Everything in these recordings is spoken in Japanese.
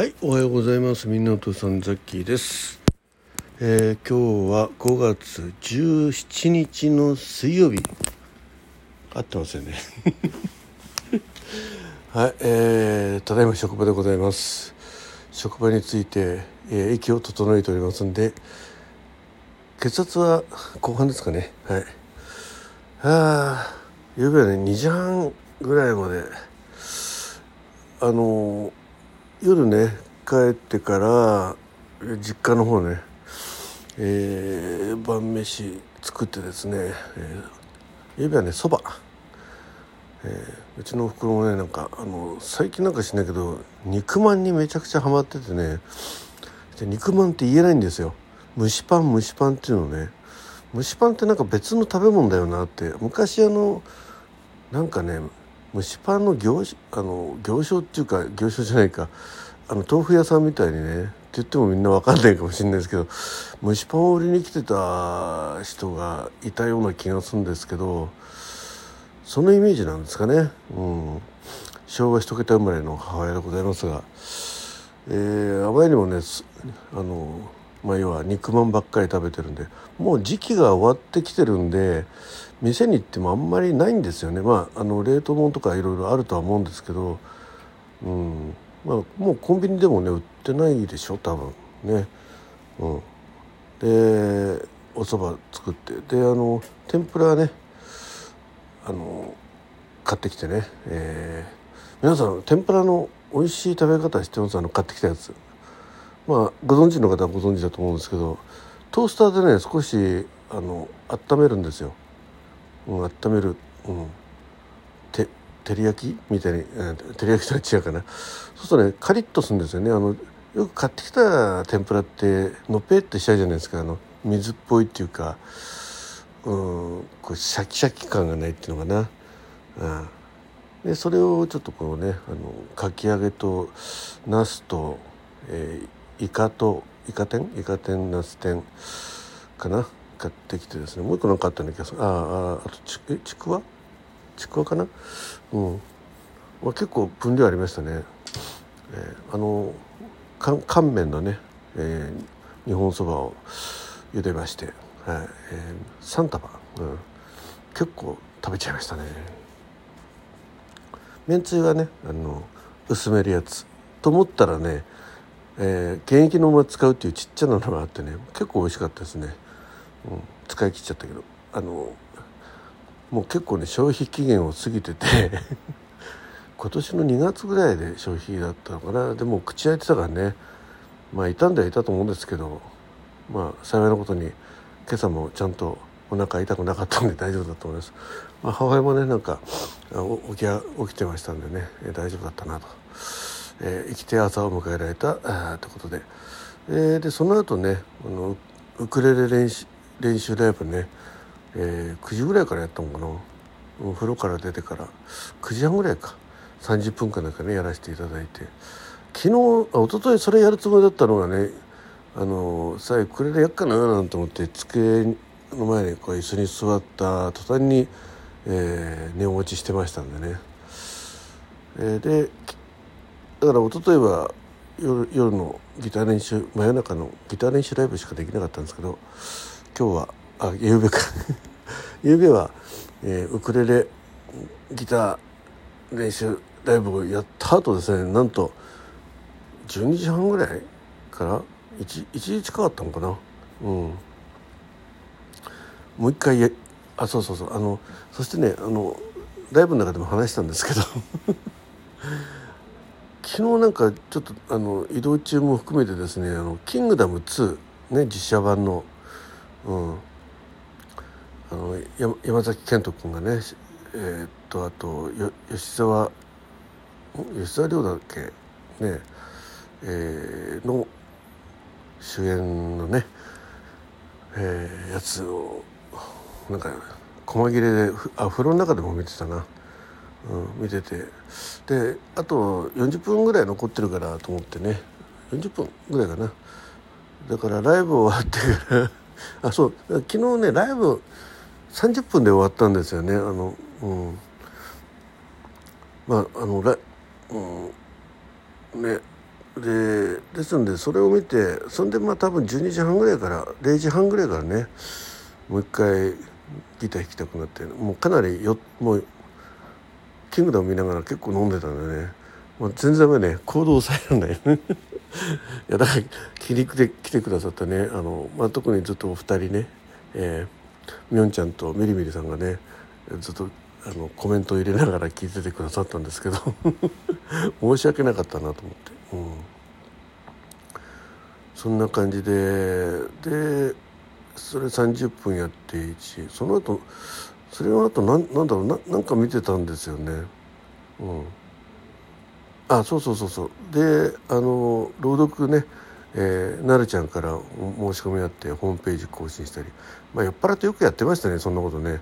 はい、おはようございます。みんなお父さんザッキーです。えー今日は5月17日の水曜日。合ってますよね。はい、えーただいま職場でございます。職場について、えー息を整えておりますんで、血圧は後半ですかね。はい。ああ、夕べはね2時半ぐらいまであの夜ね帰ってから実家の方ね、えー晩飯作ってですね、えー、ゆうべはねそば、えーうちのおふくろもねなんかあの最近なんかしないけど肉まんにめちゃくちゃハマっててねで肉まんって言えないんですよ。蒸しパン蒸しパンっていうのね。蒸しパンってなんか別の食べ物だよなって昔あのなんかね蒸しパンの行あの行商っていうか行商じゃないか。あの豆腐屋さんみたいにねって言ってもみんな分かんないかもしれないですけど蒸しパンを売りに来てた人がいたような気がするんですけどそのイメージなんですかね、うん、昭和一桁生まれの母親でございますが、えー、あまりにもねあのまあ要は肉まんばっかり食べてるんでもう時期が終わってきてるんで店に行ってもあんまりないんですよね。まああの冷凍物とかいろいろあるとは思うんですけど、うん。まあ、もうコンビニでもね売ってないでしょ多分。ね。うん、でお蕎麦作って。であの天ぷらねあの買ってきてね、えー皆さん天ぷらの美味しい食べ方知ってます？あの買ってきたやつ。まあご存知の方はご存知だと思うんですけどトースターでね少しあの温めるんですよ、うん、温める、うん、て照り焼き？みたいに、うん照り焼きとは違うかな。そうするとねカリッとするんですよね。あのよく買ってきた天ぷらってのぺってしちゃうじゃないですか。あの水っぽいっていうかうんこうシャキシャキ感がないっていうのかな、うん、でそれをちょっとこうねあのかき揚げとナスと、えーイカとイカ天？イカ天ナス天？かな？買ってきてですね。もう一個なかあったような気がする。ああああとちえちくわ？ちくわかな？うん、まあ、結構分量ありましたね、えーあの乾麺のね、えー日本そばを茹でまして、はい。えー、3束、うん、結構食べちゃいましたね。めんつゆはねあの薄めるやつ。と思ったらね、えー、現役のまま使うっていうちっちゃなのがあってね結構美味しかったですね、うん、使い切っちゃったけど。あのもう結構ね消費期限を過ぎてて 今年の2月ぐらいで消費だったのかな。でも口開いてたからねまあいたんではいたと思うんですけどまあ幸いなことに今朝もちゃんとお腹痛くなかったんで大丈夫だと思います、まあ、母親もねなんか起き起きてましたんでね、大丈夫だったなと、えー生きて朝を迎えられたあということで、えーでその後ねあのウクレレ練習練習ライブね、えー9時ぐらいからやったのかな。お風呂から出てから9時半ぐらいか。30分間なんかねやらせていただいて。昨日あ一昨日それやるつもりだったのがねあのさあウクレレやっかななんて思って机の前にこう椅子に座った途端に、えー寝落ちしてましたんでね、えーでだから一昨日は夜夜のギター練習真夜中のギター練習ライブしかできなかったんですけど今日はあ夕べか。夕べは、えーウクレレギター練習ライブをやった後ですねなんと12時半ぐらいから 1, 1時近かったのかな。うん。もう一回あそうそうそう。あのそしてねあのライブの中でも話したんですけど。昨日なんかちょっとあの移動中も含めてですね「あのキングダム2」ね実写版の,、うん、あのや山崎賢人君がねえーっとあとよ吉沢吉沢亮だっけ？ね。えーの主演のね、えーやつをなんか細切れでふあ風呂の中でも見てたな、うん、見てて。であと40分ぐらい残ってるからと思ってね。40分ぐらいかな。だからライブ終わってから。あそう。昨日ねライブ30分で終わったんですよね。あの、うん、まああのラ、うん、ね。でですのでそれを見てそんでまあ多分12時半ぐらいから0時半ぐらいからねもう一回ギター弾きたくなってもうかなりよもうキングダム見ながら結構飲んでたんでね。もう全然ね。行動抑えられない。いやだから気に入って来てくださったね。あの、まあ、特にずっとお二人ね、えー、みょんちゃんとみりみりさんがねずっとあのコメントを入れながら聞いててくださったんですけど。申し訳なかったなと思って、うん、そんな感じででそれ30分やって1その後それの後なんなんだろうななんか見てたんですよね。うん。あそうそうそうそう。であの朗読ねえー、なるちゃんから申し込みあってホームページ更新したり。まあ酔っ払ってよくやってましたねそんなことね。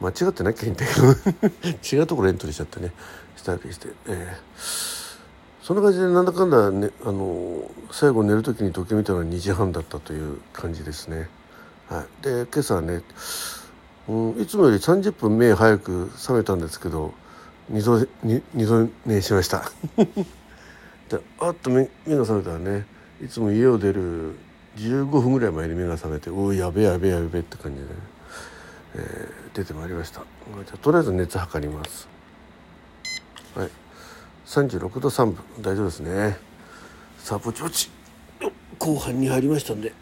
間違ってなきゃいいんだけど。違うところエントリーしちゃってね。したりして、えー、そんな感じでなんだかんだ、ね、あの最後寝る時に時計見たのは2時半だったという感じですね。はい、で今朝はね、うん、いつもより30分目早く覚めたんですけど二度二度寝しました。であっと目目が覚めたらねいつも家を出る15分ぐらい前に目が覚めておおやべやべやべって感じで、ね、えー、出てまいりました。じゃとりあえず熱測ります。はい。36度3分。大丈夫ですね。さあぼちぼち。後半に入りましたんで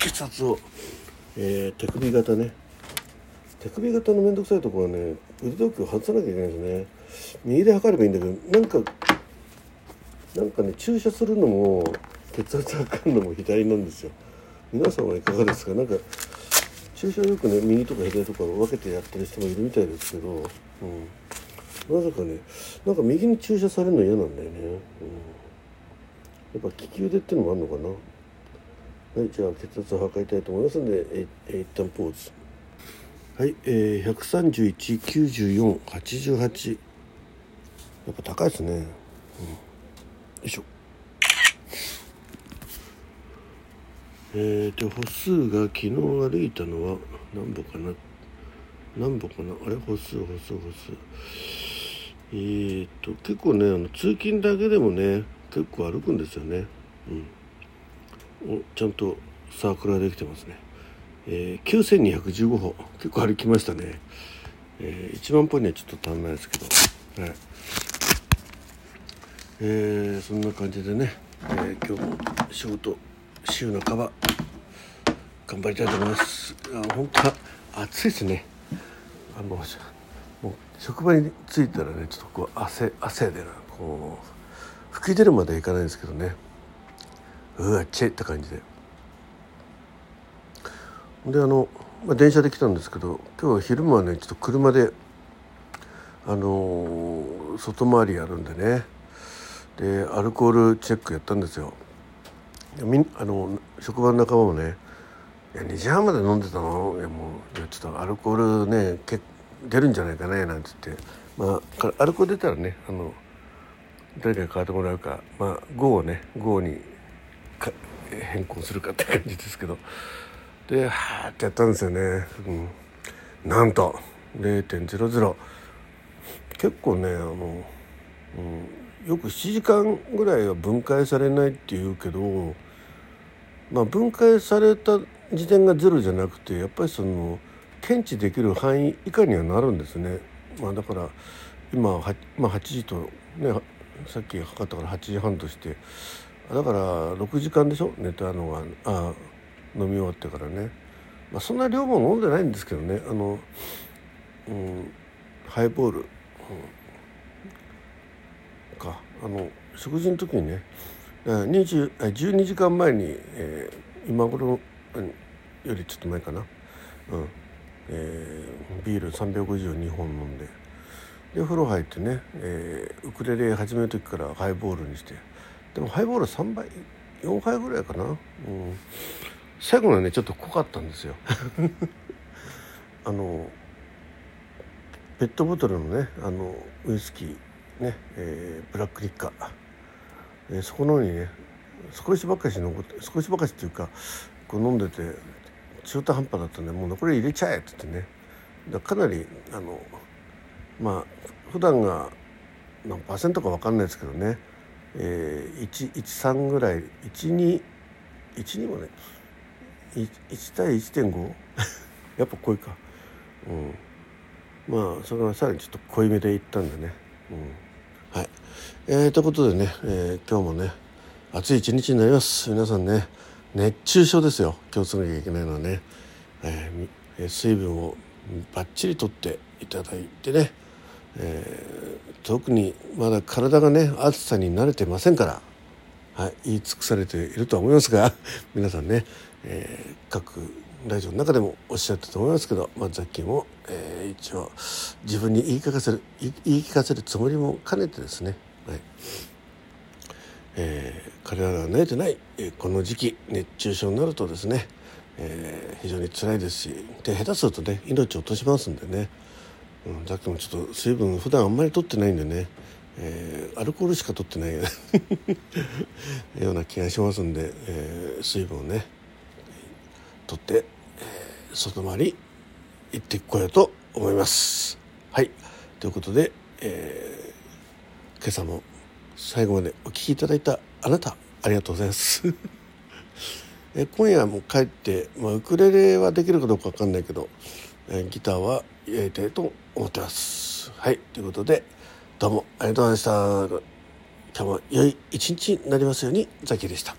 血圧を、えー、手首型ね。手首型の面倒くさいところはね腕時計を外さなきゃいけないですね。右で測ればいいんだけどなんかなんかね注射するのも血圧測るのも左なんですよ。皆さんはいかがですか？なんか注射よくね右とか左とか分けてやってる人もいるみたいですけど、うん、なぜかねなんか右に注射されるの嫌なんだよね、うん、やっぱ利き腕っていうのもあるのかな？はいじゃあ血圧を測りたいと思いますのでえ一旦ポーズ。はいえー、1319488やっぱ高いですね、うん、よいしょ。えー、で歩数が昨日歩いたのは何歩かな。何歩かな。あれ？歩数歩数歩数。えー、と結構ねあの通勤だけでもね結構歩くんですよね。うん。おちゃんとサークルができてますね。えー、9215歩。結構歩きましたね、えー、1万歩にはちょっと足んないですけど。はい。えー、そんな感じでね、えー、今日も仕事週半ば。頑張りたいと思います。あ本当暑いですね。あのもう職場に着いたらねちょっとこう汗汗でなこう吹き出るまでいかないですけどね。うわっちぇって感じで。であの、まあ、電車で来たんですけど今日は昼間はねちょっと車であの外回りやるんでね。でアルコールチェックやったんですよ。みあの職場の仲間もね「いや2時半まで飲んでたの？いやもういやちょっとアルコールねけ出るんじゃないかね」なんて言って。まあアルコール出たらねあの誰かに変わってもらうか。まあ午後ね午に変更するかって感じですけど。ではーってやったんですよね、うん、なんと0.00結構ねあの、うん、よく7時間ぐらいは分解されないっていうけどまあ、分解された時点がゼロじゃなくてやっぱりその検知できる範囲以下にはなるんですね。まあ、だから今は、まあ、8時と、ね、さっき測ったから8時半として。だから6時間でしょ？寝たのが。あ飲み終わってからね、まあ、そんな量も飲んでないんですけどね。あの、うん、ハイボール、うん、か。あの食事の時にね20 12時間前に、えー、今頃よりちょっと前かな、うん。えー、ビール350を2本飲んで。で風呂入ってね、えー、ウクレレ始める時からハイボールにして。でもハイボール3杯4杯ぐらいかな、うん、最後のねちょっと濃かったんですよ。あのペットボトルのねあのウイスキーね、えー、ブラックリッカー。えー、そこのにね少しばかし残って少しばかしっていうかこう飲んでて中途半端だったんでもうこれ入れちゃえって言ってね。だかなりあのまあ普段が何パーセントか分かんないですけどね。えー、113ぐらい1212もね1対1.5 やっぱ濃いか。うん。まあそれからさらにちょっと濃いめでいったんでね。うん。はい、えー、ということでね、えー、今日もね暑い一日になります。皆さんね熱中症ですよ。気をつけなきゃいけないのはね、えー、水分をバッチリとっていただいてね、えー、特にまだ体がね暑さに慣れてませんから、はい、言い尽くされているとは思いますが 皆さんね、えー、各ラジオの中でもおっしゃったと思いますけど、まあ、雑菌を、えー、一応自分に言い聞かせる言い聞かせるつもりも兼ねてですね、はい。えー、彼らが慣れてない、えこの時期熱中症になるとですね、えー、非常に辛いですしで下手するとね命を落としますんでね、うん、さっきもちょっと水分普段あんまり取ってないんでね、えー、アルコールしか取ってない ような気がしますんで、えー、水分をね取って、えー、外回り行ってこようと思います。はい。ということで、えー、今朝も最後までお聴きいただいたあなたありがとうございます。え今夜も帰って、まあ、ウクレレはできるかどうか分かんないけど、えギターはやりたいと思ってます。はい。ということでどうもありがとうございました。今日も良い一日になりますようにザキでした。